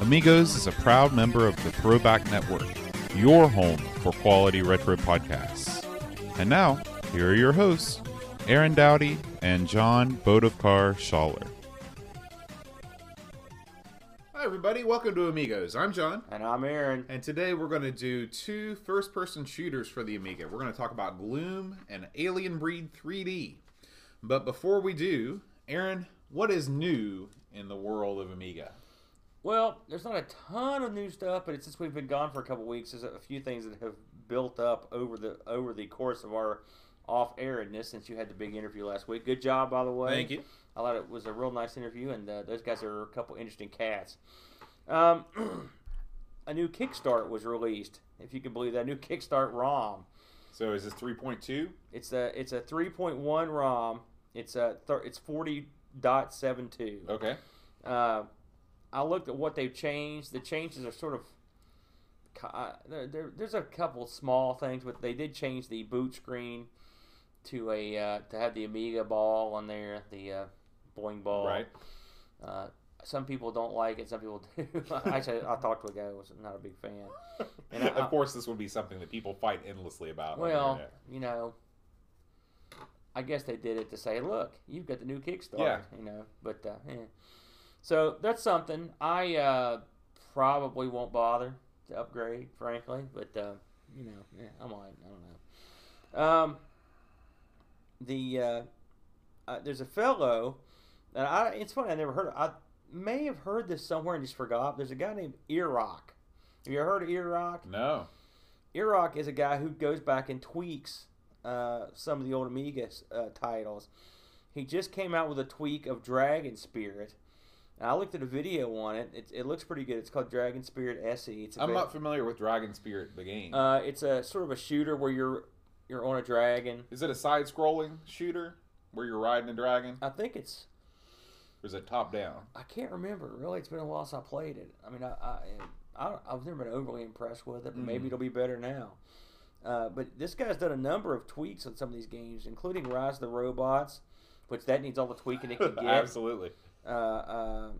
Amigos is a proud member of the Throwback Network, your home for quality retro podcasts. And now, here are your hosts, Aaron Dowdy and John Bodovkar Schaller. Hi, everybody. Welcome to Amigos. I'm John. And I'm Aaron. And today we're going to do two first person shooters for the Amiga. We're going to talk about Gloom and Alien Breed 3D. But before we do, Aaron, what is new in the world of Amiga? Well, there's not a ton of new stuff, but since we've been gone for a couple weeks, there's a few things that have built up over the over the course of our off airedness since you had the big interview last week. Good job, by the way. Thank you. I thought it was a real nice interview, and uh, those guys are a couple interesting cats. Um, a new Kickstart was released, if you can believe that. New Kickstart ROM. So is this 3.2? It's a it's a 3.1 ROM. It's a it's 40.72. Okay. Uh, I looked at what they've changed. The changes are sort of uh, there, there, there's a couple small things, but they did change the boot screen to a uh, to have the Amiga ball on there, the uh, Boing ball. Right. Uh, some people don't like it. Some people do. Actually, I talked to a guy who was not a big fan. And I- of course, this would be something that people fight endlessly about. Well, you know, I guess they did it to say, look, you've got the new Kickstarter, Yeah. you know. But uh, eh. So that's something I uh, probably won't bother to upgrade, frankly. But uh, you know, yeah, I might. I don't know. Um, the uh, uh, there's a fellow, and I it's funny I never heard. Of, I may have heard this somewhere and just forgot. There's a guy named Earok. Have you ever heard of Earok? no. Earok is a guy who goes back and tweaks uh, some of the old Amiga uh, titles. He just came out with a tweak of Dragon Spirit. And I looked at a video on it. It, it looks pretty good. It's called Dragon Spirit SE. It's a I'm bit- not familiar with Dragon Spirit, the game. Uh, it's a sort of a shooter where you're you're on a dragon. is it a side scrolling shooter where you're riding a dragon? I think it's Or is it top down? I can't remember. Really, it's been a while since I played it. I mean, I, I, I I've never been overly impressed with it. But maybe Mm. it'll be better now. Uh, but this guy's done a number of tweaks on some of these games, including Rise of the Robots, which that needs all the tweaking it can get. Absolutely. Uh, um,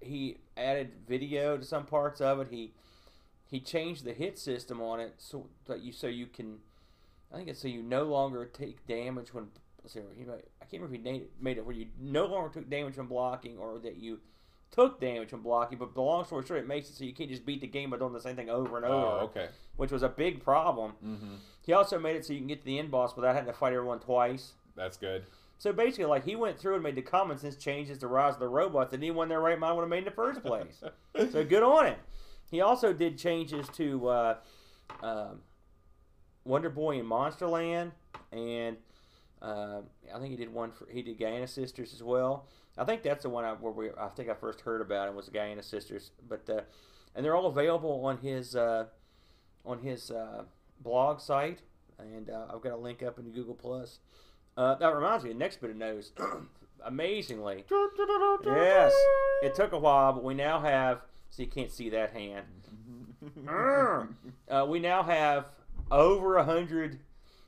he added video to some parts of it. He he changed the hit system on it so that you so you can. I think it's so you no longer take damage when. let's see, you know, I can't remember if he made it where you no longer took damage when blocking or that you took damage when blocking. But the long story short, it makes it so you can't just beat the game by doing the same thing over and over, Oh, okay. which was a big problem. Mm-hmm. He also made it so you can get to the end boss without having to fight everyone twice. That's good. So basically, like he went through and made the common sense changes to Rise of the Robots that anyone in their right mind would have made in the first place. so good on it. He also did changes to uh, um Wonder Boy and Monsterland, and uh, I think he did one for he did Giana Sisters as well. I think that's the one I, where we I think I first heard about him was Giana Sisters, but uh, and they're all available on his uh, on his uh, blog site, and uh, I've got a link up in Google Plus. Uh, that reminds me, the next bit of news. Amazingly, yes, it took a while, but we now have. So you can't see that hand. uh, we now have over a hundred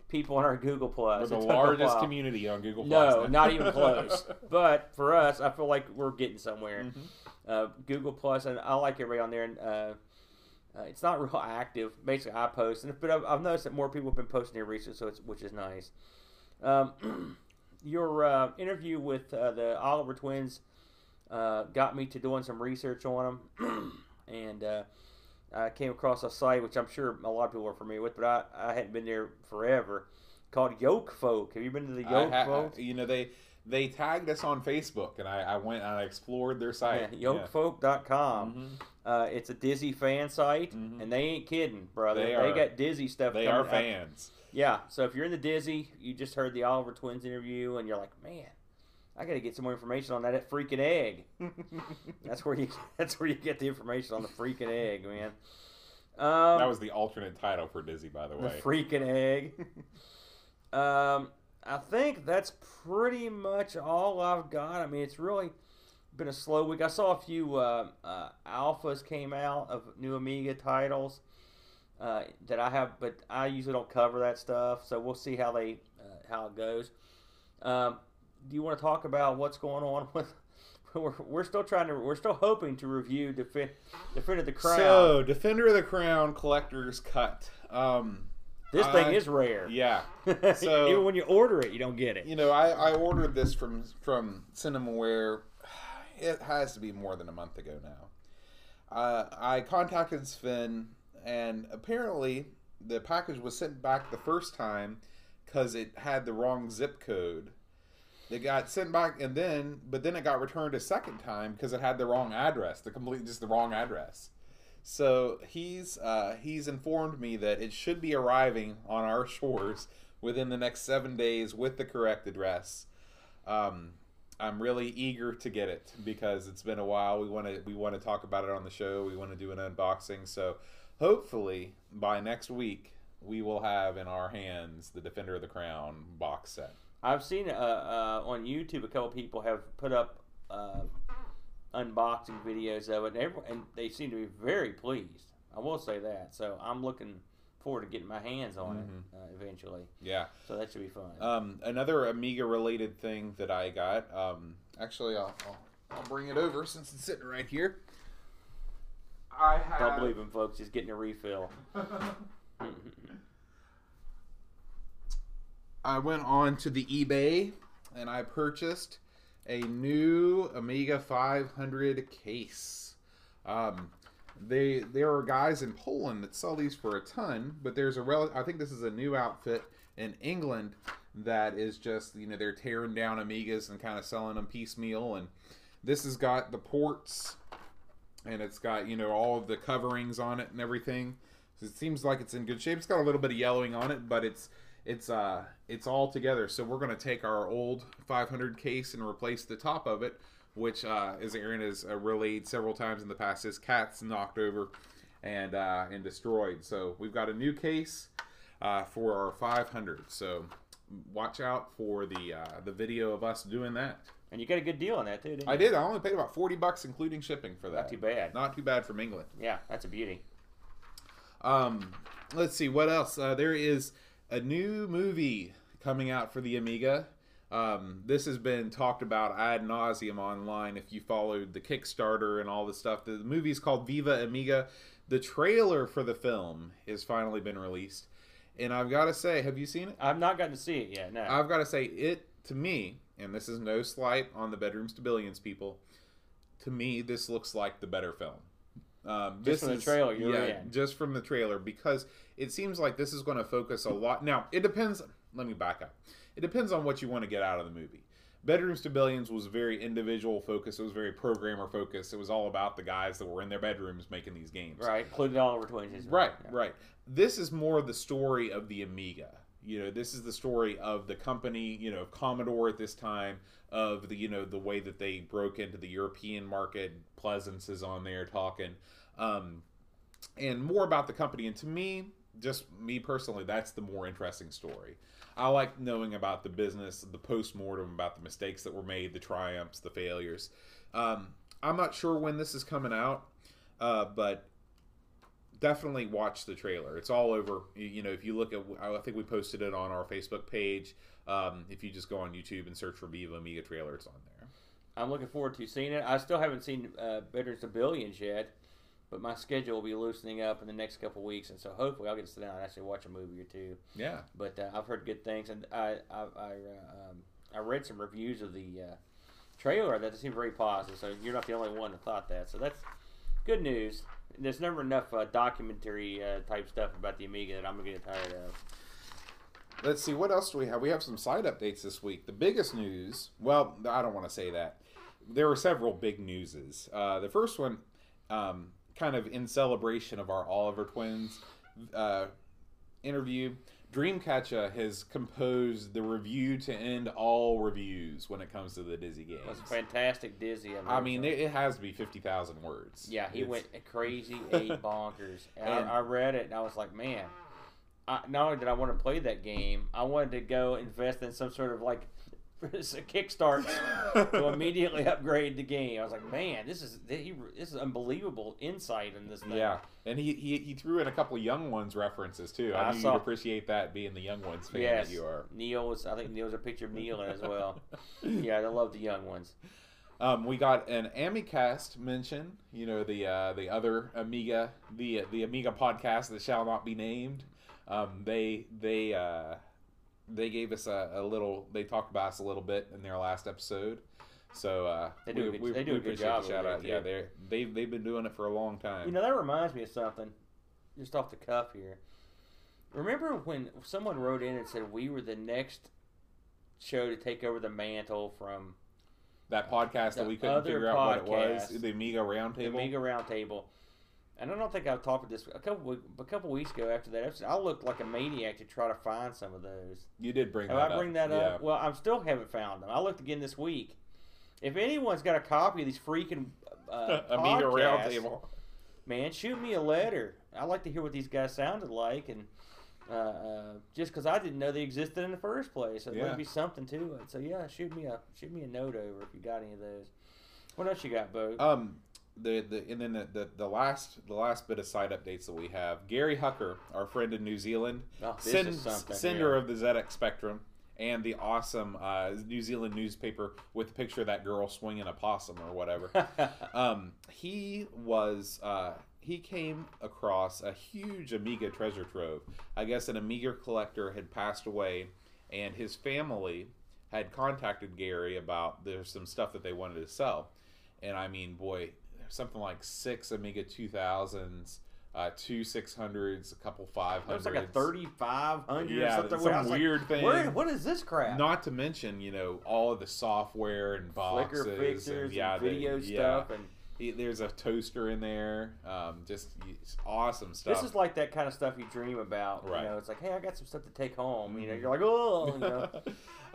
people on our Google We're Plus. the It took a largest community on Google Plus. No, not even close. but for us, I feel like we're getting somewhere. Mm-hmm. Uh, Google Plus, and I like everybody on there. And uh, uh, it's not real active. Basically, I post, and but I've, I've noticed that more people have been posting here recently, so it's which is nice. Um, your uh, interview with uh, the Oliver twins uh, got me to doing some research on them, and uh, I came across a site which I'm sure a lot of people are familiar with, but I, I hadn't been there forever. Called Yolkfolk. Have you been to the Yolk ha- Folk? you know they they tagged us on Facebook, and I, I went and I explored their site. Yeah, yolkfolk.com. Mhm. Uh, it's a Dizzy fan site, Mhm. and they ain't kidding, brother. They They, are- got Dizzy stuff. They are out. fans. Yeah. So if you're in the Dizzy, you just heard the Oliver Twins interview, and you're like, man, I got to get some more information on that at freaking egg. that's where you. That's where you get the information on the freaking egg, man. Um, that was the alternate title for Dizzy, by the the way. freaking egg. um, I think that's pretty much all I've got. I mean, it's really been a slow week. I saw a few uh, uh, alphas came out of new Amiga titles uh, that I have, but I usually don't cover that stuff. So we'll see how they uh, how it goes. Um, do you want to talk about what's going on with? We're, we're still trying to. We're still hoping to review Defend, Defender of the Crown. So, Defender of the Crown Collector's Cut. Um, this I- thing is rare. yeah. So- even when you order it, you don't get it. You know, I, I ordered this from from Cinemaware. It has to be more than a month ago now. Uh, I contacted Sven, and apparently the package was sent back the first time because it had the wrong zip code. It got sent back, and then but then it got returned a second time because it had the wrong address, the complete just the wrong address. So he's uh, he's informed me that it should be arriving on our shores within the next seven days with the correct address. Um, I'm really eager to get it because it's been a while. We want to we want to talk about it on the show. We want to do an unboxing. So hopefully by next week we will have in our hands the Defender of the Crown box set. I've seen uh, uh, on YouTube a couple people have put up uh, unboxing videos of it, and, everyone, and they seem to be very pleased. I will say that. So I'm looking forward to getting my hands on Mhm. it uh, eventually. Yeah. So that should be fun. Um, another Amiga related thing that I got. Um, actually, I'll, I'll I'll bring it over since it's sitting right here. Don't believe him, folks. He's getting a refill. I went on to the eBay and I purchased a new Amiga 500 case. Um, they there are guys in Poland that sell these for a ton, but there's a rel- I think this is a new outfit in England that is just you know they're tearing down Amigas and kind of selling them piecemeal. And this has got the ports and it's got you know all of the coverings on it and everything. So it seems like it's in good shape. It's got a little bit of yellowing on it, but it's it's uh it's all together. So we're gonna take our old 500 case and replace the top of it, which uh, as Aaron has uh, relayed several times in the past, his cat's knocked over and uh, and destroyed. So we've got a new case uh, for our 500. So watch out for the uh, the video of us doing that. And you get a good deal on that too, didn't I you? did. I only paid about 40 bucks including shipping for that. Not too bad. Not too bad from England. Yeah, that's a beauty. Um, let's see what else. Uh, there is a new movie coming out for the Amiga. Um, this has been talked about ad nauseum online. If you followed the Kickstarter and all the stuff, the movie is called Viva Amiga. The trailer for the film has finally been released, and I've got to say, have you seen it? I've not gotten to see it yet. No. I've got to say, it to me, and this is no slight on the Bedrooms to Billions people. To me, this looks like the better film. Um, Just from the is- trailer you're yeah, in. just from the trailer, because it seems like this is going to focus a lot. Now, it depends. Let me back up. It depends on what you want to get out of the movie. Bedrooms to Billions was very individual focused. It was very programmer focused. It was all about the guys that were in their bedrooms making these games. right, including Oliver Twins. isn't? Right, Yeah. right. This is more the story of the Amiga. You know, this is the story of the company, you know, Commodore at this time, of the, you know, the way that they broke into the European market. Pleasance is on there talking. Um, and more about the company. And to me, just me personally, that's the more interesting story. I like knowing about the business, the post mortem, about the mistakes that were made, the triumphs, the failures. Um, I'm not sure when this is coming out, uh, but definitely watch the trailer. It's all over. You, know, if you look at, I think we posted it on our Facebook page. Um, if you just go on YouTube and search for Viva Amiga trailer, it's on there. I'm looking forward to seeing it. I still haven't seen uh, Bedrooms to Billions yet, but my schedule will be loosening up in the next couple weeks, and so hopefully I'll get to sit down and actually watch a movie or two. Yeah. But uh, I've heard good things, and I I I, uh, um, I read some reviews of the uh, trailer that seemed very positive. So you're not the only one that thought that. So that's good news. There's never enough uh, documentary uh, type stuff about the Amiga that I'm gonna get tired of. Let's see, what else do we have? We have some side updates this week. The biggest news, well, I don't want to say that. There were several big newses. Uh, the first one, um, kind of in celebration of our Oliver twins, uh, interview. Dreamcatcher has composed the review to end all reviews when it comes to the Dizzy games. It was fantastic, dizzy. I mean, it, it has to be fifty thousand words. Yeah, he It's- went crazy, ate bonkers. And, And- I, I read it, and I was like, man. I, not only did I want to play that game, I wanted to go invest in some sort of like kickstart to immediately upgrade the game. I was like, man, this is he, this is unbelievable insight in this thing. Yeah, and he, he he threw in a couple young ones references too. I, I knew saw- you'd appreciate that being the young ones fan Yes, that you are. Neil was. I think Neil's a picture of Neil as well. yeah, I love the young ones. Um, we got an Amicast mention. You know the uh, the other Amiga, the the Amiga podcast that shall not be named. Um, they they uh, they gave us a, a little. They talked about us a little bit in their last episode. So uh, They do a we, good- we, they do we a good job shout out. Yeah, they they've been doing it for a long time. You know, that reminds me of something. Just off the cuff here. Remember when someone wrote in and said we were the next show to take over the mantle from that podcast that we couldn't figure out what it was, the Amiga Roundtable. the Roundtable. Amiga Roundtable? And I don't think I've talked about this a couple a couple weeks ago after that episode. I looked like a maniac to try to find some of those. You did bring Have that I up. bring that yeah. up? Well, I still haven't found them. I looked again this week. If anyone's got a copy of these freaking uh, Amiga Roundtable. man, shoot me a letter. I like to hear what these guys sounded like, and uh, uh, just because I didn't know they existed in the first place, so there Yeah. be something to it. So yeah, shoot me a shoot me a note over if you got any of those. What else you got, Bo? Um, the, the and then the, the, the last the last bit of side updates that we have. Gary Hucker, our friend in New Zealand, oh, send, sender yeah. of the ZX Spectrum, and the awesome uh, New Zealand newspaper with the picture of that girl swinging a possum or whatever. um, he was uh, he came across a huge Amiga treasure trove. I guess an Amiga collector had passed away, and his family had contacted Gary about there's some stuff that they wanted to sell, and I mean, boy, something like six Amiga two thousands. Uh, two six hundreds, a couple five It was like a thirty-five hundred Yeah, or something. some I was like, weird thing. Where, what is this crap? Not to mention, you know, all of the software and boxes, Flicker fixers, and, and, yeah, the- video yeah. stuff, and He- There's a toaster in there. Um, just awesome stuff. this is like that kind of stuff you dream about. Right. You know, it's like, hey, I got some stuff to take home. You know, Mhm. you're like, oh, you know.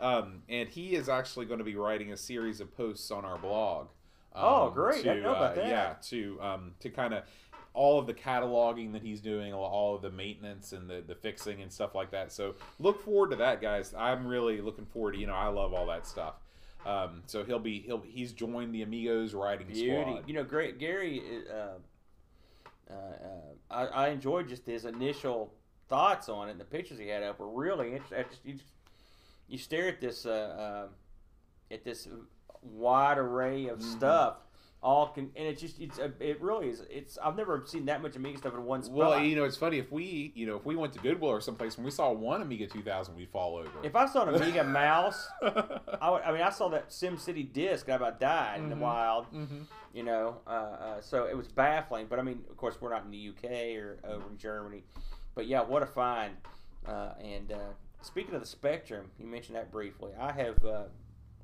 um, and he is actually going to be writing a series of posts on our blog. Oh, um, great. I didn't know about uh, that. Yeah, to um, to kind of all of the cataloging that he's doing, all of the maintenance and the, the fixing and stuff like that. So look forward to that, guys. I'm really looking forward to. You know, I love all that stuff. Um, so he'll be he'll he's joined the Amigos riding Beauty. squad. You know, great Gary. Uh, uh, uh, I, I enjoyed just his initial thoughts on it. and The pictures he had up were really interesting. I just, you, just, you stare at this uh, uh, at this wide array of Mhm. stuff. All can, and it's just it's a, it really is. It's I've never seen that much Amiga stuff in one spot. Well, you know, it's funny if we, you know, if we went to Goodwill or someplace and we saw one Amiga 2000, we'd fall over. if I saw an Amiga mouse, I, would, I mean, I saw that Sim City disc. I about died in the Mhm. wild. hmm you know. Uh, uh, so it was baffling. But I mean, of course, we're not in the UK or over in Germany. But yeah, what a find! Uh, and uh, speaking of the Spectrum, you mentioned that briefly. I have uh,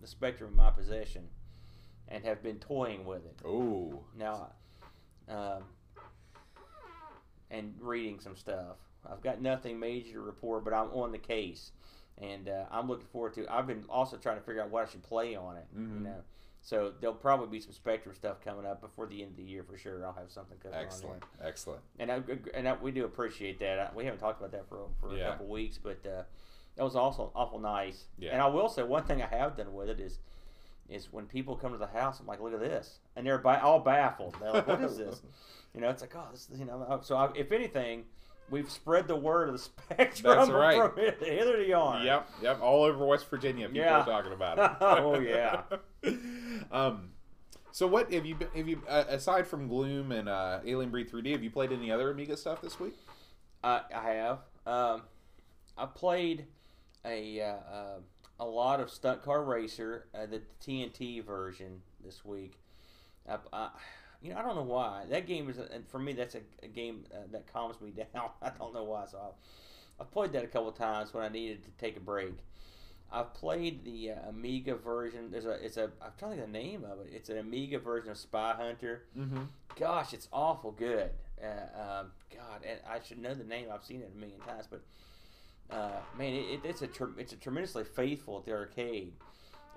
the Spectrum in my possession and have been toying with it Oh, now, um, and reading some stuff. I've got nothing major to report, but I'm on the case, and uh, I'm looking forward to. I've been also trying to figure out what I should play on it. You Mhm. know, so there'll probably be some Spectrum stuff coming up before the end of the year for sure. I'll have something coming excellent, excellent. and I, and I, we do appreciate that. I, we haven't talked about that for for Yeah. a couple weeks, but uh, that was also awful nice. Yeah. And I will say one thing I have done with it is is when people come to the house, I'm like, look at this, and they're ba- all baffled. They're like, what is this? You know, it's like, oh, this, is- you know. uh, So I, if anything, we've spread the word of the spectrum That's right. from hither to yon. Yep, yep. All over West Virginia, people Yeah. are talking about it. Oh, yeah. um, so what have you been- have you uh, aside from Gloom and uh, Alien Breed 3D? Have you played any other Amiga stuff this week? I, I have. Um, I played a uh, uh, a lot of Stunt Car Racer, uh, the TNT version this week. I, I, you know, I don't know why that game is. And for me, that's a, a game uh, that calms me down. I don't know why. So I, I've played that a couple times when I needed to take a break. I've played the uh, Amiga version. There's a. It's a. I'm trying to think of the name of it. It's an Amiga version of Spy Hunter Mm-hmm. gosh, it's awful good. Uh, um, God, and I should know the name. I've seen it a million times, but uh, man, it, it, it's a tre- it's a tremendously faithful at the arcade,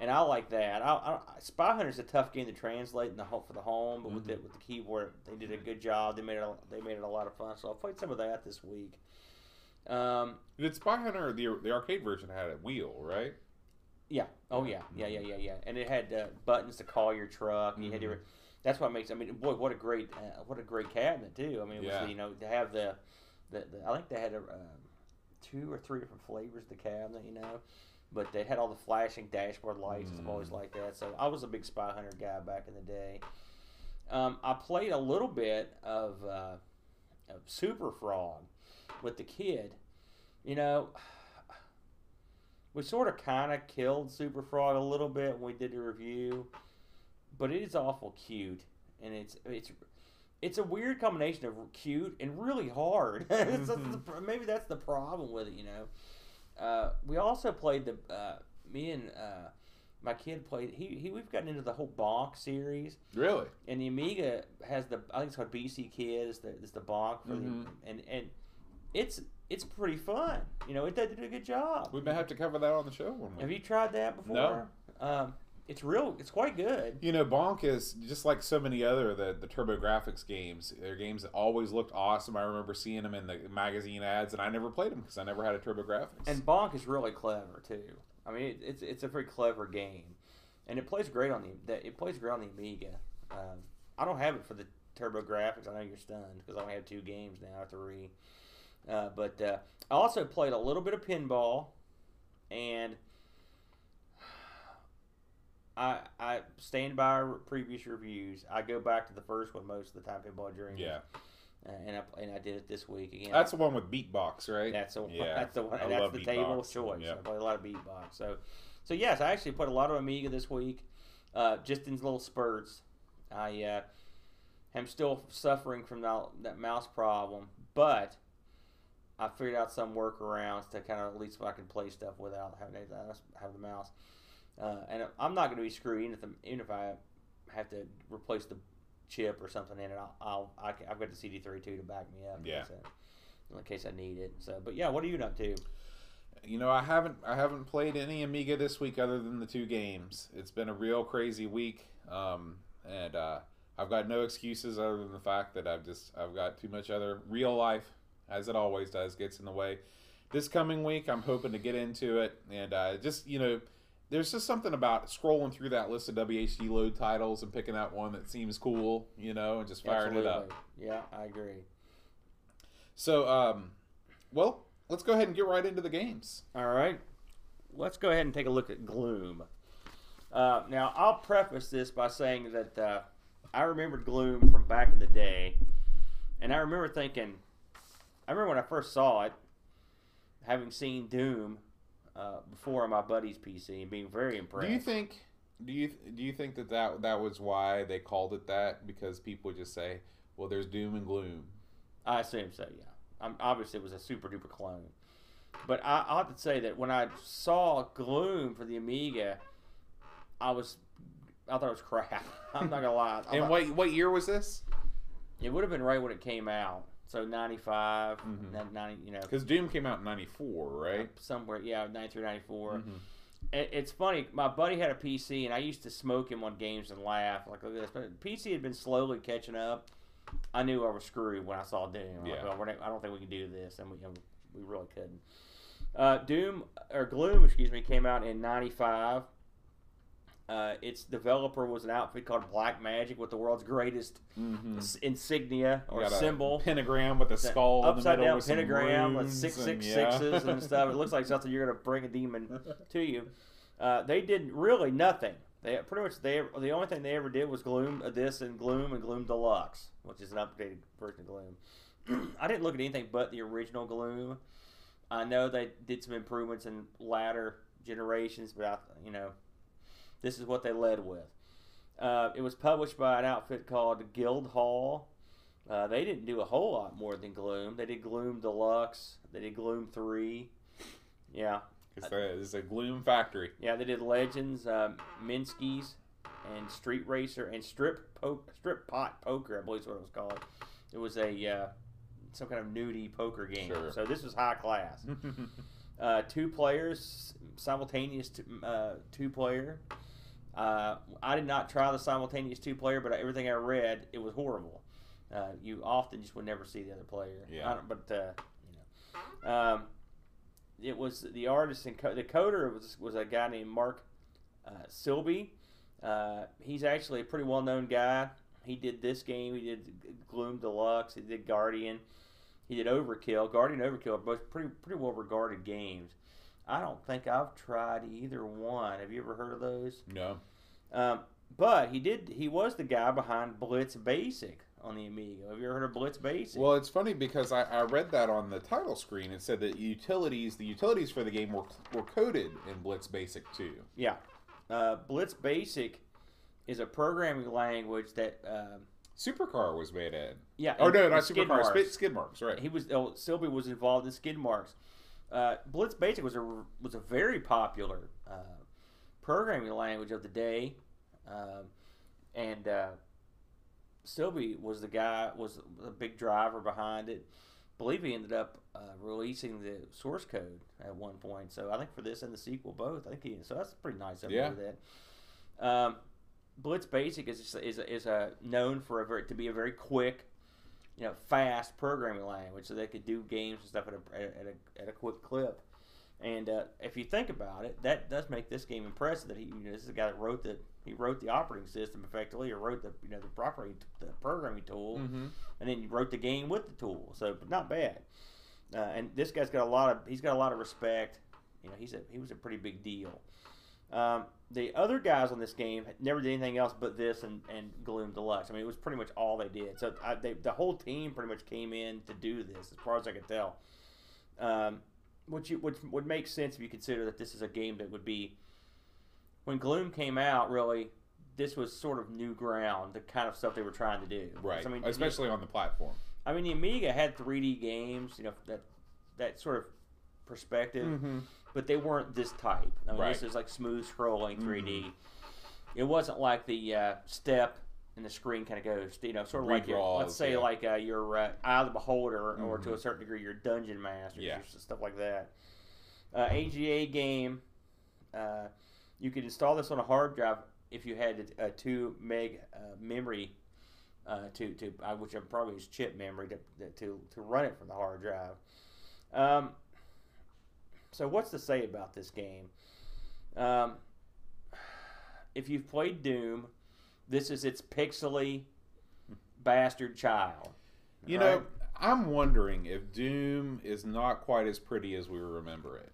and I like that. I, I, Spy Hunter's a tough game to translate in the home for the home, but with the with the keyboard, they did a good job. They made it a, they made it a lot of fun. So I played some of that this week. Um, Did Spy Hunter the the arcade version had a wheel, right? Yeah. Oh yeah. Yeah. Yeah. Yeah. Yeah. And it had uh, buttons to call your truck. You had Mm-hmm. your. That's what makes. I mean, boy, what a great, uh, what a great cabinet too. I mean, it was, Yeah. you know, to have the, the, the I think they had a, um, two or three different flavors of the cabinet. You know, but they had all the flashing dashboard lights. I've always Mm. liked that. So I was a big Spy Hunter guy back in the day. Um, I played a little bit of, uh, of Super Frog with the kid. You know, we sort of kind of killed Super Frog a little bit when we did the review, but it is awful cute, and it's it's it's a weird combination of cute and really hard. It's- that's the maybe that's the problem with it, you know. Uh, we also played the uh, me and uh, my kid played. He, he we've gotten into the whole Bonk series, Really? and the Amiga has the I think it's called BC Kid is the is the Bonk for Mhm. the and and it's it's pretty fun. You know, it did, did a good job. We may have to cover that on the show one Have you tried that before? Um, it's real. It's quite good. You know, Bonk is just like so many other the the TurboGrafx games. They're games that always looked awesome. I remember seeing them in the magazine ads, and I never played them because I never had a TurboGrafx. And Bonk is really clever too. I mean, it, it's it's a very clever game, and it plays great on the that it plays great on the Amiga. Um, I don't have it for the TurboGrafx. I know you're stunned because I only have two games now, three. Uh, but uh, I also played a little bit of pinball, and I I stand by previous reviews. I go back to the first one most of the time. Pinball Dreams. yeah, Uh, and I and I did it this week again. that's the one with Beatbox, right? That's the Yeah, that's the one. I That's the table of choice. Yeah. I play a lot of beatbox. So, so yes, I actually put a lot of Amiga this week, uh, just in little spurts. I uh, am still suffering from that, that mouse problem, but I figured out some workarounds to kind of at least I can play stuff without having to have the mouse. Uh, and I'm not going to be screwed even if, the, even if I have to replace the chip or something in it. I'll, I'll I can, I've got the CD32 to back me up. in Yeah. case I- in case I need it. So, but yeah, what are you up to? You know, I haven't I haven't played any Amiga this week other than the two games. It's been a real crazy week, um, and uh, I've got no excuses other than the fact that I've just I've got too much other real life, as it always does, gets in the way. This coming week, I'm hoping to get into it, and uh, just you know, there's just something about scrolling through that list of WHDLoad titles and picking out one that seems cool, you know, and just firing it up. Yeah, I agree. So, um, well, let's go ahead and get right into the games. All right, let's go ahead and take a look at Gloom. Uh, now, I'll preface this by saying that uh, I remembered Gloom from back in the day, and I remember thinking, I remember when I first saw it, having seen Doom uh, before on my buddy's PC and being very impressed. Do you think? Do you do you think that, that that was why they called it that? Because people would just say, "Well, there's doom and gloom." I assume so. Yeah. Um, obviously, it was a super duper clone. But I, I have to say that when I saw Gloom for the Amiga, I was, I thought it was crap. I'm not gonna lie. And thought- what what year was this? It would have been right when it came out. So 95, Mhm. 90, you know, Because Doom came out in '94, right? somewhere, yeah, 93, 94. Mhm. It, it's funny. My buddy had a PC, and I used to smoke him on games and laugh like look at this. But PC had been slowly catching up. I knew I was screwed when I saw Doom. I'm like, Yeah. well, we're not, I don't think we can do this, and we we really couldn't. Uh, Doom or Gloom, excuse me, came out in '95. Uh, its developer was an outfit called Black Magic with the world's greatest Mhm. s- insignia or symbol. pentagram with a skull, in the upside middle down with pentagram with runes six and- yeah. sixes and stuff. It looks like something you're gonna bring a demon to you. Uh, they did really nothing. They pretty much they the only thing they ever did was Gloom uh, this and Gloom and Gloom Deluxe, which is an updated version of Gloom. I didn't look at anything but the original Gloom. I know they did some improvements in latter generations, but I, you know, this is what they led with. Uh, it was published by an outfit called Guildhall. Uh, they didn't do a whole lot more than Gloom. They did Gloom Deluxe. They did Gloom Three. Yeah, It's a, it's a gloom factory. yeah. They did Legends, um, Minsky's, and Street Racer and Strip po- Strip Pot Poker, I believe is what it was called. It was a uh, some kind of nudie poker game. Sure. So this was high class. uh, two players, simultaneous t- uh, two player. Uh, I did not try the simultaneous two player, but everything I read, it was horrible. Uh, you often just would never see the other player. Yeah. But uh, you know, um, it was the artist and co- the coder was was a guy named Mark uh, Silby. Uh, he's actually a pretty well known guy. He did this game. He did Gloom Deluxe. He did Guardian. He did Overkill. Guardian Overkill are both pretty pretty well regarded games. I don't think I've tried either one. Have you ever heard of those? no. Um, but he did. He was the guy behind Blitz Basic on the Amiga. Have you ever heard of Blitz Basic? Well, it's funny because I, I read that on the title screen. It said that utilities, the utilities for the game were, were coded in Blitz Basic too. yeah. Uh, Blitz Basic is a programming language that. Um, Supercar was made in. yeah. Oh, no, not skid Supercar. marks. Skid marks, right. He was. Oh, Sylvie was involved in skid marks. Uh, Blitz Basic was a was a very popular uh, programming language of the day, um, and uh, Sylvie was the guy was the big driver behind it. believe he ended up uh, releasing the source code at one point. So I think for this and the sequel both, I think he. So that's pretty nice of him Yeah. that. Um, Blitz Basic is is is a known for a very to be a very quick, you know, fast programming language, so they could do games and stuff at a at a, at a quick clip. And uh, if you think about it, that does make this game impressive. That he, you know, this is a guy that wrote the he wrote the operating system effectively, or wrote the you know the operating the programming tool, Mm-hmm. and then he wrote the game with the tool. So, but not bad. Uh, and this guy's got a lot of he's got a lot of respect. You know, he's a he was a pretty big deal. Um, the other guys on this game never did anything else but this and, and Gloom Deluxe. I mean, it was pretty much all they did. So I, they, the whole team pretty much came in to do this, as far as I could tell. Um, which you, which would make sense if you consider that this is a game that would be when Gloom came out. Really, this was sort of new ground, the kind of stuff they were trying to do. Right. So, I mean, Especially on the platform. I mean, the Amiga had 3D games, you know, that that sort of perspective, Mm-hmm. But they weren't this type. I mean, this is like smooth scrolling 3D. It wasn't like the uh, step and the screen kind of goes, you know, sort of like your, let's say yeah. like uh, your uh, Eye of the Beholder, or to Mhm. a certain degree your Dungeon Master, Yeah. or stuff like that. Uh, AGA game, uh, you could install this on a hard drive if you had a two meg uh, memory uh, to to uh, which I'm probably is chip memory to, to to run it from the hard drive. Um, so what's to say about this game? Um, if you've played Doom, this is its pixely bastard child. You right? know, I'm wondering if Doom is not quite as pretty as we remember it.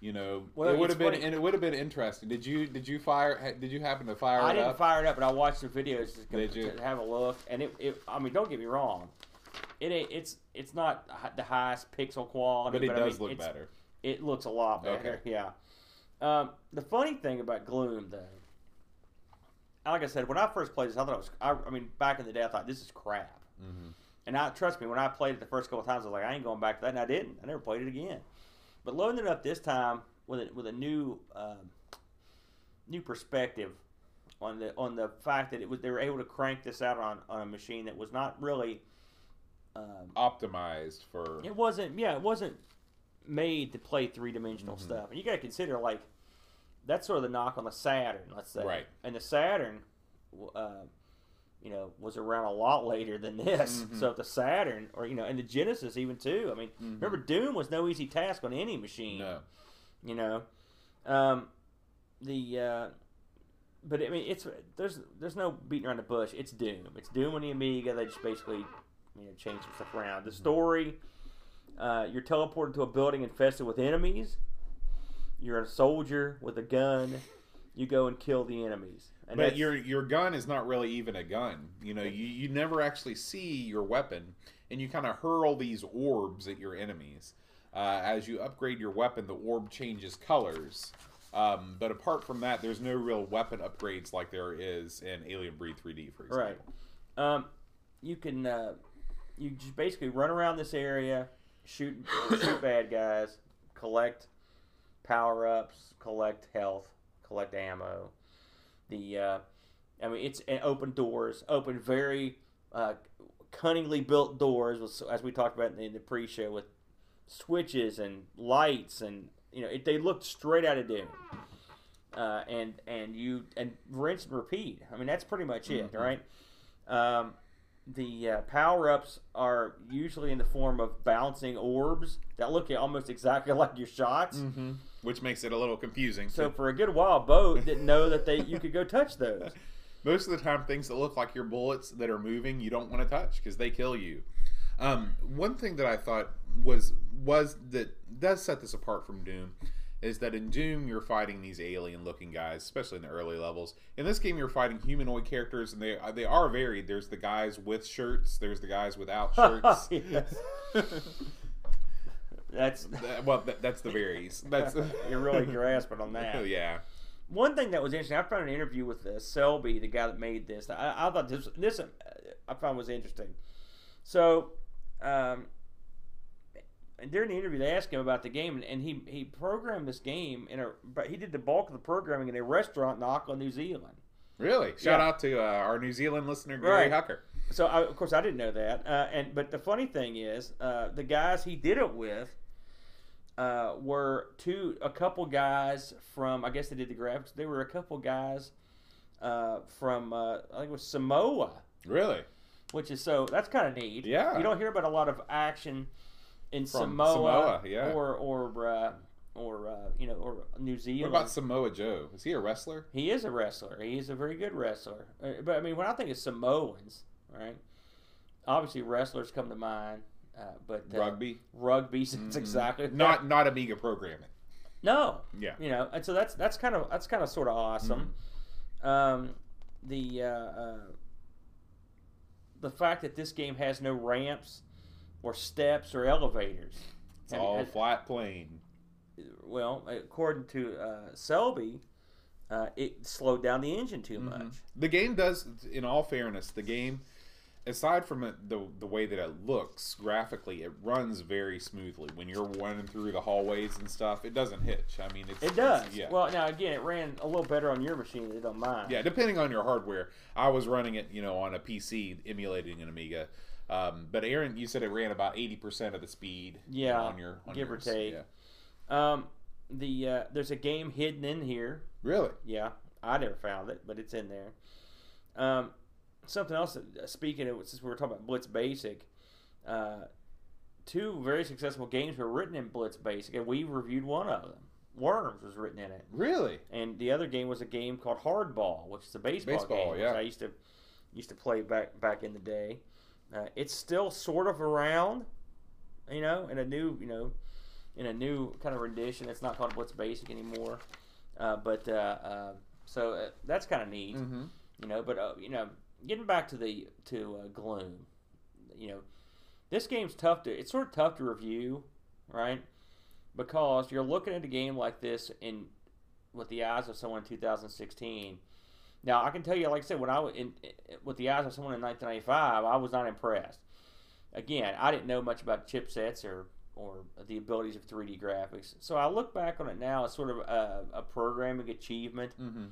You know, Well, it would have been funny- and it would have been interesting. Did you did you fire did you happen to fire it up? I it didn't up? fire it up, but I watched the videos to, Did you? to have a look, and it, it. I mean, don't get me wrong, it ain't. It's it's not the highest pixel quality, but it I does mean, look it's- better. It looks a lot better. Okay. Yeah. Um, the funny thing about Gloom, though, like I said, when I first played this, I thought it was. I, I mean, back in the day, I thought this is crap. Mm-hmm. And I trust me, when I played it the first couple of times, I was like, I ain't going back to that, and I didn't. I never played it again. But loading it up this time with a, with a new um, new perspective on the on the fact that it was they were able to crank this out on, on a machine that was not really. Um, Optimized for it wasn't. Yeah, it wasn't made to play three dimensional Mhm. stuff. And you got to consider like that's sort of the knock on the Saturn. Let's say. Right. And the Saturn, uh, you know, was around a lot later than this. Mhm. So if the Saturn, or you know, and the Genesis even too. I mean, Mhm. remember Doom was no easy task on any machine. no. You know, um, the. Uh, but I mean, it's there's there's no beating around the bush. It's Doom. It's Doom on the Amiga. They just basically, you know, change some stuff around. The story, uh, you're teleported to a building infested with enemies. You're a soldier with a gun. You go and kill the enemies. And but your your gun is not really even a gun. You know, you, you never actually see your weapon, and you kind of hurl these orbs at your enemies. Uh, as you upgrade your weapon, the orb changes colors. Um, but apart from that, there's no real weapon upgrades like there is in Alien Breed 3D, for Right. example. Um, you can uh, you just basically run around this area, shoot shoot bad guys, collect power ups, collect health, collect ammo. The uh, I mean, it's an open doors, open very uh, cunningly built doors, with, as we talked about in the pre-show, with switches and lights, and you know, it, they looked straight out of Doom. Uh, and and you and rinse and repeat. I mean, that's pretty much it, right? Um, the uh, power ups are usually in the form of bouncing orbs that look almost exactly like your shots. Mm-hmm. Which makes it a little confusing. So for a good while, Bo didn't know that they you could go touch those. Most of the time, things that look like your bullets that are moving, you don't want to touch because they kill you. Um, one thing that I thought was was that does set this apart from Doom is that in Doom you're fighting these alien-looking guys, especially in the early levels. In this game, you're fighting humanoid characters, and they they are varied. There's the guys with shirts. There's the guys without shirts. That's That- well, that, that's the varies. That's you're really grasping on that. yeah. One thing that was interesting, I found an interview with uh, Selby, the guy that made this. I, I thought this this uh, I found was interesting. So, um, and during the interview, they asked him about the game, and, and he he programmed this game in a, but he did the bulk of the programming in a restaurant in Auckland, New Zealand. Really? Shout Yeah. out to uh, our New Zealand listener, Gary Right. Hucker. So I, of course I didn't know that, uh, and but the funny thing is, uh, the guys he did it with uh, were two, a couple guys from I guess they did the graphics. They were a couple guys uh, from uh, I think it was Samoa, Really? which is so that's kind of neat. Yeah. you don't hear about a lot of action in Samoa, Samoa, yeah. or or uh, or uh, you know or New Zealand. What about Samoa Joe? Is he a wrestler? He is a wrestler. He is a very good wrestler. Uh, But I mean, when I think of Samoans, right? Obviously, wrestlers come to mind. Uh, but Rugby? rugby. That's Mhm. exactly Not not Amiga programming. no. Yeah. You know, and so that's that's kind of that's kind of sort of awesome. Um, the uh, uh, the fact that this game has no ramps or steps or elevators. It's And- all and- flat plane. well, according to uh, Selby, uh, it slowed down the engine too Mm-hmm. much. The game does, in all fairness, the game, aside from it, the the way that it looks graphically, it runs very smoothly. When you're running through the hallways and stuff, it doesn't hitch. I mean, it's, It does. it's- yeah. Well, now again, it ran a little better on your machine than it on mine. Yeah, depending on your hardware. I was running it, you know, on a PC emulating an Amiga. Um, but Aaron, you said it ran about eighty percent of the speed. you Yeah, know, on your on give or take. Yeah. Um, the uh, there's a game hidden in here. Really? Yeah, I never found it, but it's in there. Um, something else. uh, Speaking of, since we were talking about Blitz Basic, uh, two very successful games were written in Blitz Basic, and we reviewed one of them. Worms was written in it, Really? and the other game was a game called Hardball, which is a baseball, Baseball, game. yeah. Which I used to used to play back back in the day. Uh, it's still sort of around, you know, in a new you know, in a new kind of rendition. It's not called What's Basic anymore, uh, but uh, uh, so uh, that's kind of neat, Mm-hmm. you know. But uh, you know, getting back to the to uh, Gloom, you know, this game's tough to. It's sort of tough to review, right? Because you're looking at a game like this in with the eyes of someone in 2016. Now I can tell you, like I said, when I was in with the eyes of someone in 1995, I was not impressed. Again, I didn't know much about chipsets or or the abilities of 3D graphics. So I look back on it now as sort of a, a programming achievement. Mm-hmm.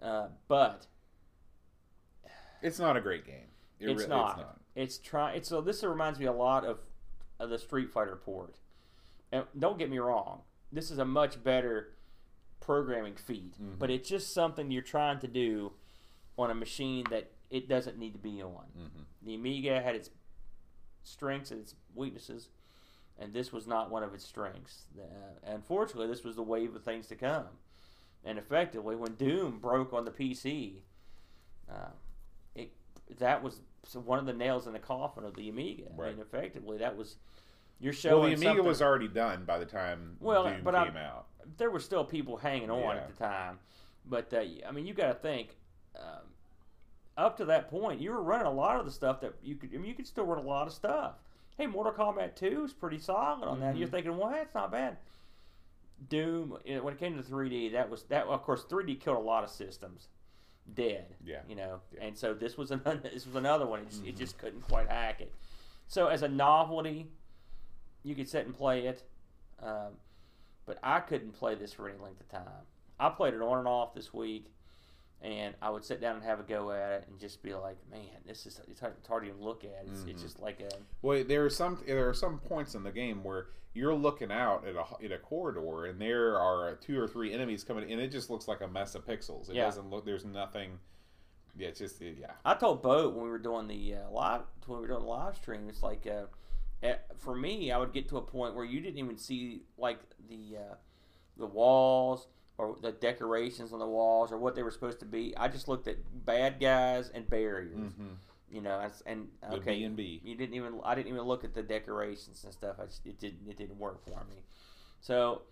Uh, but It's not a great game. It it's, re- not. It's try. It's so this reminds me a lot of, of the Street Fighter port. And don't get me wrong, this is a much better programming feat, Mhm. but it's just something you're trying to do on a machine that it doesn't need to be on. Mm-hmm. The Amiga had its strengths and its weaknesses, and this was not one of its strengths. Uh, unfortunately, this was the wave of things to come. And effectively, when Doom broke on the PC, uh, it that was one of the nails in the coffin of the Amiga. I mean, effectively, that was you're Well, the Amiga something- was already done by the time Well, Doom but came I'm- out. There were still people hanging on Yeah. at the time. But uh, I mean, you got to think. Um, up to that point, you were running a lot of the stuff that you could. I mean, you could still run a lot of stuff. Hey, Mortal Kombat Two is pretty solid on that. You're Mhm. thinking, well, that's not bad. Doom, when it came to 3D, that was that. Of course, 3D killed a lot of systems, dead. Yeah. You know, Yeah. and so this was an, this was another one. It just, it Mhm. just couldn't quite hack it. So as a novelty, you could sit and play it. Um, but I couldn't play this for any length of time. I played it on and off this week, and I would sit down and have a go at it and just be like, man, this is it's hard, it's hard to even look at. It's, Mhm. it's just like a Well, there are some there are some points in the game where you're looking out at a in a corridor and there are two or three enemies coming, and it just looks like a mess of pixels. It Yeah. doesn't look. There's nothing. Yeah, it's just yeah. I told Boat when we were doing the uh, live when we were doing the live stream, it's like uh, for me, I would get to a point where you didn't even see like the uh, the walls or the decorations on the walls or what they were supposed to be. I just looked at bad guys and barriers, Mm-hmm. you know, and, okay, B and B. you didn't even I didn't even look at the decorations and stuff. I just, it didn't it didn't work for me. So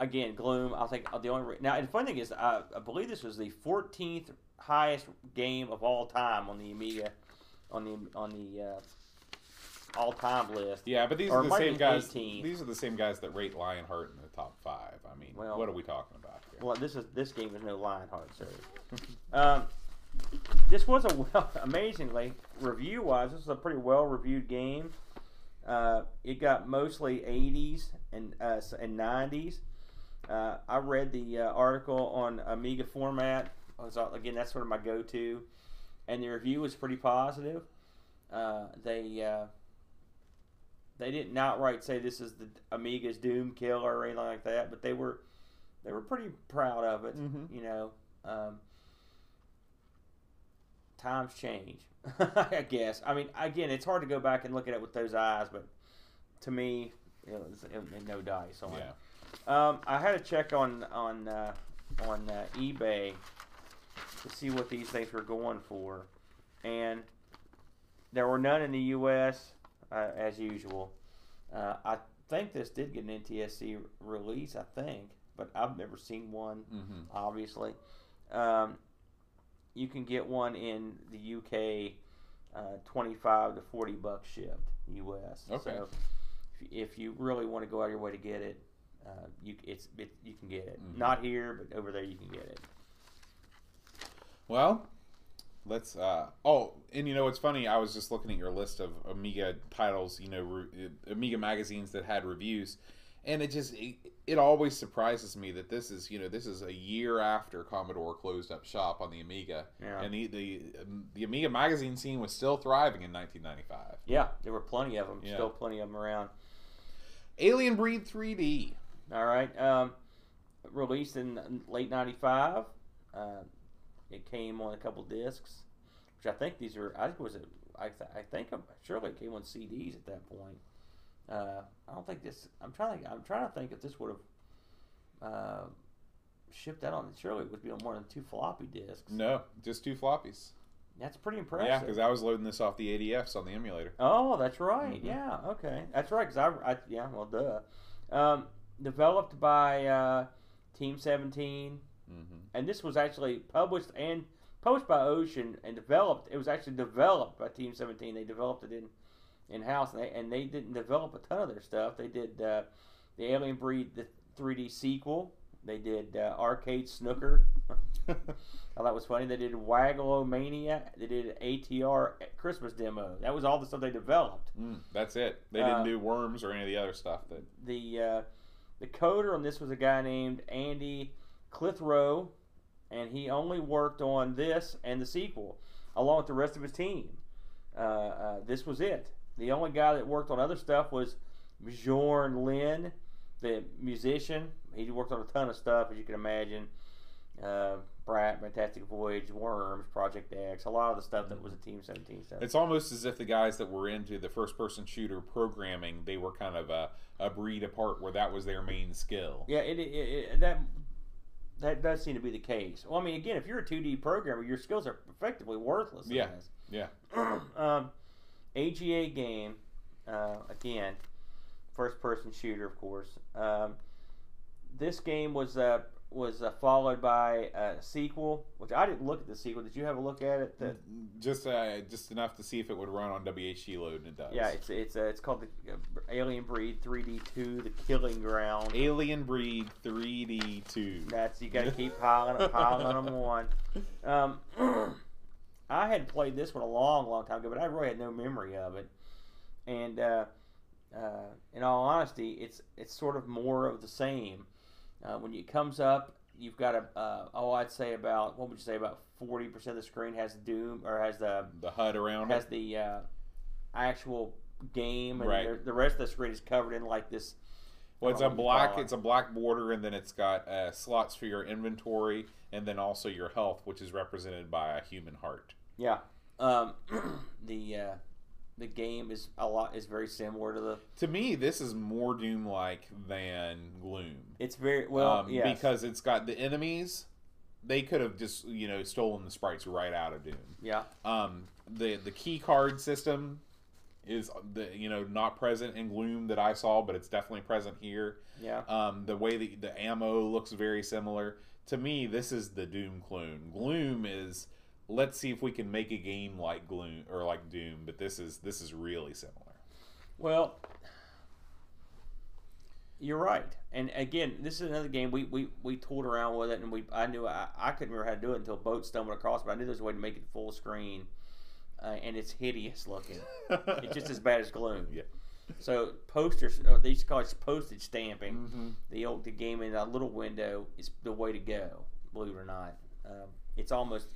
again, Gloom. I think the only re- now and the funny thing is I, I believe this was the 14th highest game of all time on the Amiga on the on the uh, all time list. Yeah, but these Or are the same guys. 18. These are the same guys that rate Lionheart in the top five. I mean, Well- what are we talking about here? Well, this is this game is no Lionheart series. um, this was a well, amazingly review wise. This is a pretty well reviewed game. Uh, it got mostly 80s and uh, and 90s. Uh, I read the uh, article on Amiga format. Was, uh, again, that's sort of my go-to, and the review was pretty positive. Uh, they uh, they didn't outright say this is the Amiga's Doom killer or anything like that, but they were they were pretty proud of it. Mhm. You know, um, times change. I guess. I mean, again, it's hard to go back and look at it with those eyes, but to me, it was, it was no dice on it. Um, I had to check on on uh, on uh, eBay to see what these things were going for, and there were none in the U.S. Uh, as usual. Uh, I think this did get an NTSC release, I think, but I've never seen one. Mm-hmm. Obviously, um, you can get one in the UK, uh, twenty-five to forty bucks shipped U.S. Okay. So if, if you really want to go out of your way to get it, uh, you it's it, you can get it. Mhm. Not here, but over there you can get it. Well, let's. uh Oh, and you know what's funny? I was just looking at your list of Amiga titles. You know, re- Amiga magazines that had reviews, and it just it, it always surprises me that this is you know this is a year after Commodore closed up shop on the Amiga, Yeah. and the the um, the Amiga magazine scene was still thriving in 1995. Yeah, there were plenty of them. Yeah. Still plenty of them around. Alien Breed 3D. All right. Um, released in late '95. Uh, it came on a couple discs, which I think these are. I think it was. Th- I think I'm, surely it came on CDs at that point. Uh, I don't think this. I'm trying to. I'm trying to think if this would have uh, shipped out on. Surely it would be on more than two floppy disks. No, just two floppies. That's pretty impressive. Yeah, because I was loading this off the ADFs on the emulator. Oh, that's right. Mhm. Yeah. Okay. That's right. Because I, I. Yeah. Well, duh. Um, developed by uh, Team Seventeen. Mm-hmm. and this was actually published and published by Ocean and developed. It was actually developed by Team Seventeen. They developed it in in house, and they and they didn't develop a ton of their stuff. They did uh, the Alien Breed the 3D sequel. They did uh, Arcade Snooker. Oh, that was funny. They did Waggleomania. They did ATR Christmas demo. That was all the stuff they developed. Mm, that's it. They didn't Uh, do worms or any of the other stuff. That the uh, the coder on this was a guy named Andy Clitheroe, and he only worked on this and the sequel, along with the rest of his team. Uh, uh, this was it. The only guy that worked on other stuff was Bjorn Lynne, the musician. He worked on a ton of stuff, as you can imagine. Uh, Brat, Fantastic Voyage, Worms, Project X, a lot of the stuff that was a Team 17 stuff. it's almost as if the guys that were into the first-person shooter programming, they were kind of a, a breed apart, where that was their main skill. Yeah, it, it, it that that does seem to be the case. Well, I mean, again, if you're a 2D programmer, your skills are effectively worthless. Yeah. this. Yeah. um, AGA game, uh, again, first-person shooter, of course. Um, this game was uh, was uh, followed by a sequel, which I didn't look at the sequel. Did you have a look at it? The, Just uh, just enough to see if it would run on WHDLoad, and it does. yeah, it's it's uh, it's called the uh, Alien Breed 3D2: The Killing Ground. Alien Breed 3D 2. That's you got to keep piling piling them on. Um, I had played this one a long, long time ago, but I really had no memory of it. And uh, uh, in all honesty, it's it's sort of more of the same. Uh, when it comes up, you've got a uh, oh I'd say about what would you say about forty percent of the screen has Doom or has the The HUD around it. has it. the uh, actual game and Right. the, rest of the screen is covered in like this. Well, it's a don't know what you black. It's a black border, and then it's got uh, slots for your inventory, and then also your health, which is represented by a human heart. Yeah. Um, the uh, the game is a lot is very similar to the. To me, this is more Doom-like than Gloom. It's very well um, yes. because it's got the enemies. They could have just you know stolen the sprites right out of Doom. yeah Um, the the key card system is the you know not present in Gloom that I saw, but it's definitely present here. yeah Um, the way that the ammo looks very similar. To me, this is the Doom clone. Gloom is let's see if we can make a game like Gloom or like Doom, but this is this is really similar. Well, you're right. And again, this is another game we, we, we tooled around with it, and we I knew I, I couldn't remember how to do it until Boat stumbled across, but I knew there was a way to make it full screen, uh, and it's hideous looking. it's just as bad as Gloom. Yeah. So posters, uh, they used to call it postage stamping. Mm-hmm. The old the game in a little window is the way to go. Believe it or not, um, it's almost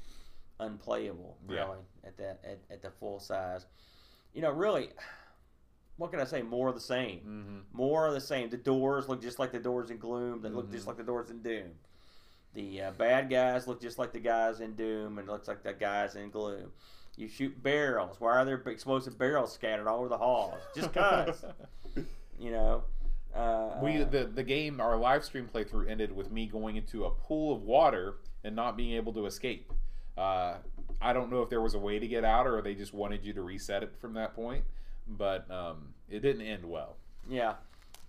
unplayable really Yeah. at that at, at the full size. You know, really, what can I say? More of the same. Mm-hmm. More of the same. The doors look just like the doors in Gloom. They look Mhm. just like the doors in Doom. The uh, bad guys look just like the guys in Doom, and it looks like the guys in Gloom. You shoot barrels. Why are there explosive barrels scattered all over the halls? Just cause, you know. Uh, we the the game our live stream playthrough ended with me going into a pool of water and not being able to escape. Uh, I don't know if there was a way to get out or they just wanted you to reset it from that point, but um, it didn't end well. yeah.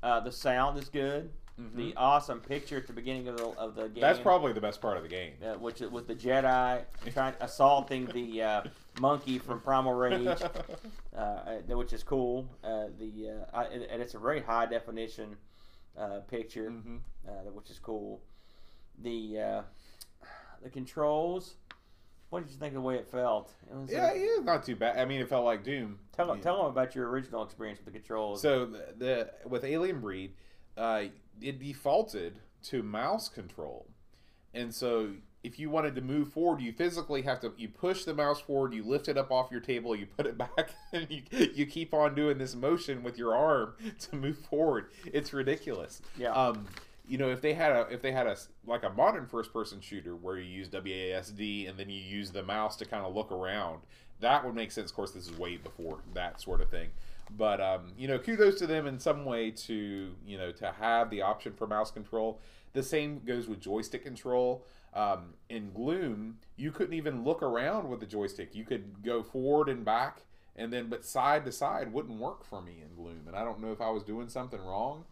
Uh, the sound is good. Mhm. The awesome picture at the beginning of the of the game. That's probably the best part of the game. uh, which was the Jedi trying assaulting the uh, monkey from Primal Rage, uh, uh, which is cool. Uh, the uh, I, and it's a very high definition uh, picture, Mhm. uh, which is cool. The uh, the controls. What did you think of the way it felt? It was, Yeah, yeah, not too bad. I mean, it felt like Doom. Tell, Yeah. tell them about your original experience with the controls. So the, the with Alien Breed, uh, it defaulted to mouse control, and so if you wanted to move forward, you physically have to you push the mouse forward, you lift it up off your table, you put it back, and you you keep on doing this motion with your arm to move forward. It's ridiculous. Yeah. Um, you know, if they had a if they had a like a modern first person shooter where you use WASD and then you use the mouse to kind of look around, that would make sense. Of course, this is way before that sort of thing. But um, you know, kudos to them in some way to you know to have the option for mouse control. The same goes with joystick control. Um, in Gloom, you couldn't even look around with the joystick. You could go forward and back, and then but side to side wouldn't work for me in Gloom. And I don't know if I was doing something wrong,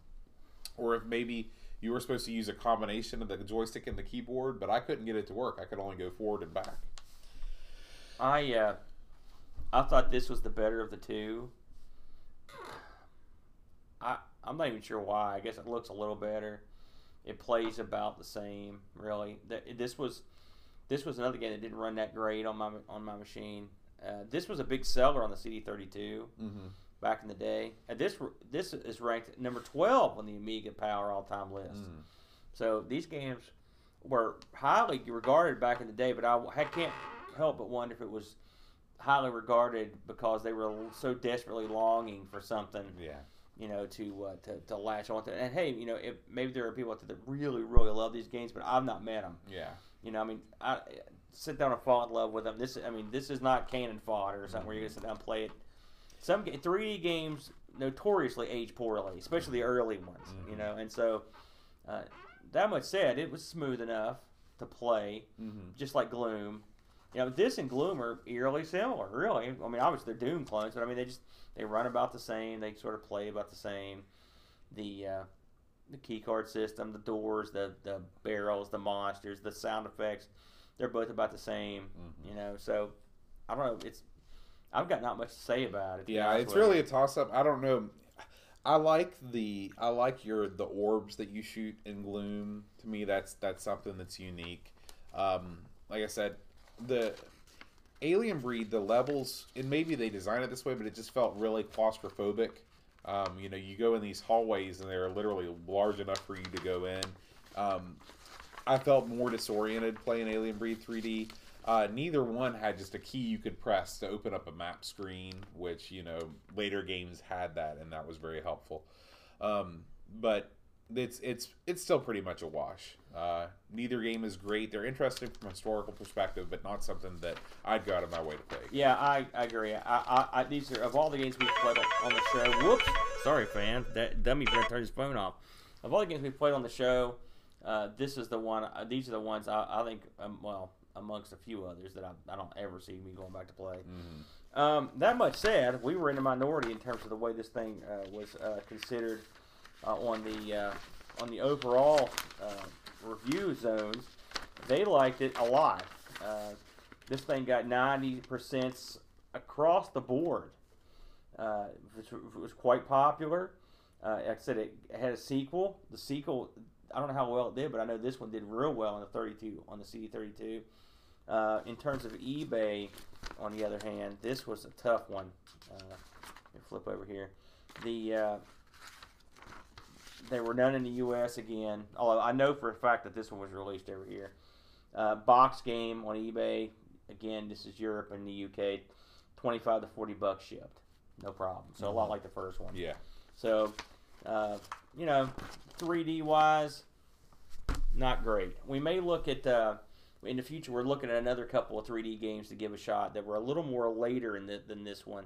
or if maybe you were supposed to use a combination of the joystick and the keyboard, but I couldn't get it to work. I could only go forward and back. I uh, I thought this was the better of the two. I I'm not even sure why. I guess it looks a little better. It plays about the same, really. Th- This was this was another game that didn't run that great on my on my machine. Uh, this was a big seller on the CD32 Mm-hmm. Back in the day. And this this is ranked number 12 on the Amiga Power all time list. Mm. So these games were highly regarded back in the day, but I, I can't help but wonder if it was highly regarded because they were so desperately longing for something, Yeah. you know, to uh, to, to latch onto. And hey, you know, if maybe there are people out there that really, really love these games, but I've not met them. Yeah. You know, I mean, I sit down and fall in love with them. This, I mean, this is not cannon fodder or something where you're gonna sit down and play it. Some 3D games notoriously age poorly, especially the early ones. You Mhm. know, and so uh, that much said, it was smooth enough to play, Mm-hmm. just like Gloom. You know, this and Gloom are eerily similar, really. I mean, obviously they're Doom clones, but I mean, they just they run about the same. They sort of play about the same. The uh, the key card system, the doors, the the barrels, the monsters, the sound effects, they're both about the same. Mhm. You know, so I don't know. It's I've got not much to say about it. Yeah, it's really a toss up. I don't know. I like the I like your the orbs that you shoot in Gloom. To me, that's that's something that's unique. Um, like I said, the Alien Breed, the levels, and maybe they designed it this way, but it just felt really claustrophobic. Um, you know, you go in these hallways and they're literally large enough for you to go in. Um, I felt more disoriented playing Alien Breed 3D. Uh, neither one had just a key you could press to open up a map screen, which you know later games had that, and that was very helpful. Um, but it's it's it's still pretty much a wash. Uh, neither game is great. They're interesting from a historical perspective, but not something that I'd go out of my way to play. Yeah, I, I agree. I, I, I these are of all the games we've played on the show. Whoops, sorry, fan. That dummy friend turned his phone off. Of all the games we've played on the show, uh, this is the one. Uh, these are the ones I, I think. Um, well, amongst a few others that I, I don't ever see me going back to play. Um, that much said, we were in a minority in terms of the way this thing uh, was uh, considered uh, on the uh, on the overall uh, review zones. They liked it a lot. Uh, this thing got ninety percent across the board. Uh, it, was, quite popular. Uh, like I said, it had a sequel. The sequel, I don't know how well it did, but I know this one did real well on the 32 on the CD32. Uh, in terms of eBay, on the other hand, this was a tough one. Uh, let me flip over here. The uh, there were none in the U.S. again. Although I know for a fact that this one was released over here. Uh, box game on eBay. Again, this is Europe and the U.K. Twenty-five to forty bucks shipped, no problem. So a lot like the first one. Yeah. So, uh, you know, 3D wise, not great. We may look at uh, in the future. We're looking at another couple of 3D games to give a shot that were a little more later in the, than this one,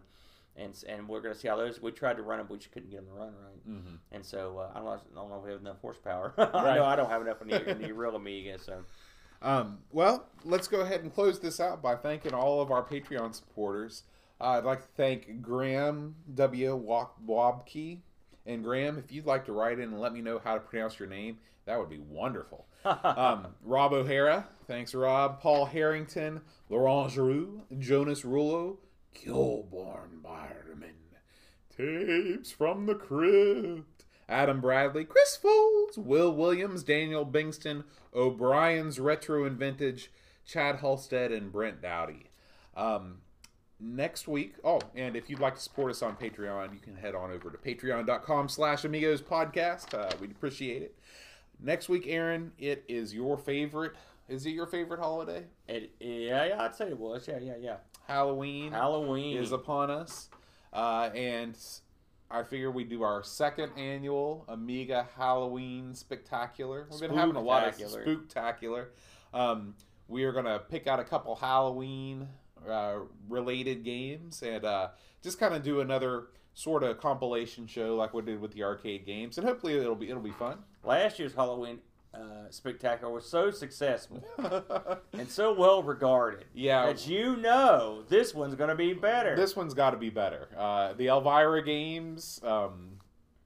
and and we're going to see how those. We tried to run them, but we just couldn't get them to run right. Mm-hmm. And so uh, I don't know. I don't know if we have enough horsepower. I know I don't have enough in the, in the real Amiga. So Um, well, let's go ahead and close this out by thanking all of our Patreon supporters. Uh, I'd like to thank Graham W. Wabke. And Graham, if you'd like to write in and let me know how to pronounce your name, that would be wonderful. Um, Rob O'Hara, thanks Rob. Paul Harrington, Laurent Giroux, Jonas Rullo, Kilborn Barman, Tapes from the Crypt, Adam Bradley, Chris Folds, Will Williams, Daniel Bingston, O'Brien's Retro and Vintage, Chad Halstead, and Brent Dowdy. Um, next week, oh, and if you'd like to support us on Patreon, you can head on over to patreon.com slash amigos podcast. Uh, we'd appreciate it. Next week, Aaron, it is your favorite. Is it your favorite holiday? it, yeah, yeah, I'd say it was. Yeah, yeah, yeah. Halloween Halloween is upon us. Uh, and I figure we do our second annual Amiga Halloween Spectacular. We've been having a lot of Spooktacular. Um, we are going to pick out a couple Halloween uh, related games and uh, just kind of do another sort of compilation show like we did with the arcade games. And hopefully it'll be it'll be fun. last year's Halloween uh, spectacular was so successful and so well regarded yeah. that you know this one's going to be better. This one's got to be better. Uh, the Elvira games, um,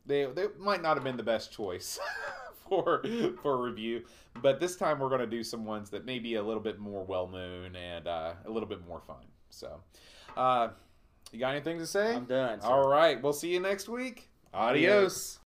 they they might not have been the best choice for for review, but this time we're going to do some ones that may be a little bit more well known and uh, a little bit more fun. So, uh, you got anything to say? I'm done. sir. All right, we'll see you next week. Adios.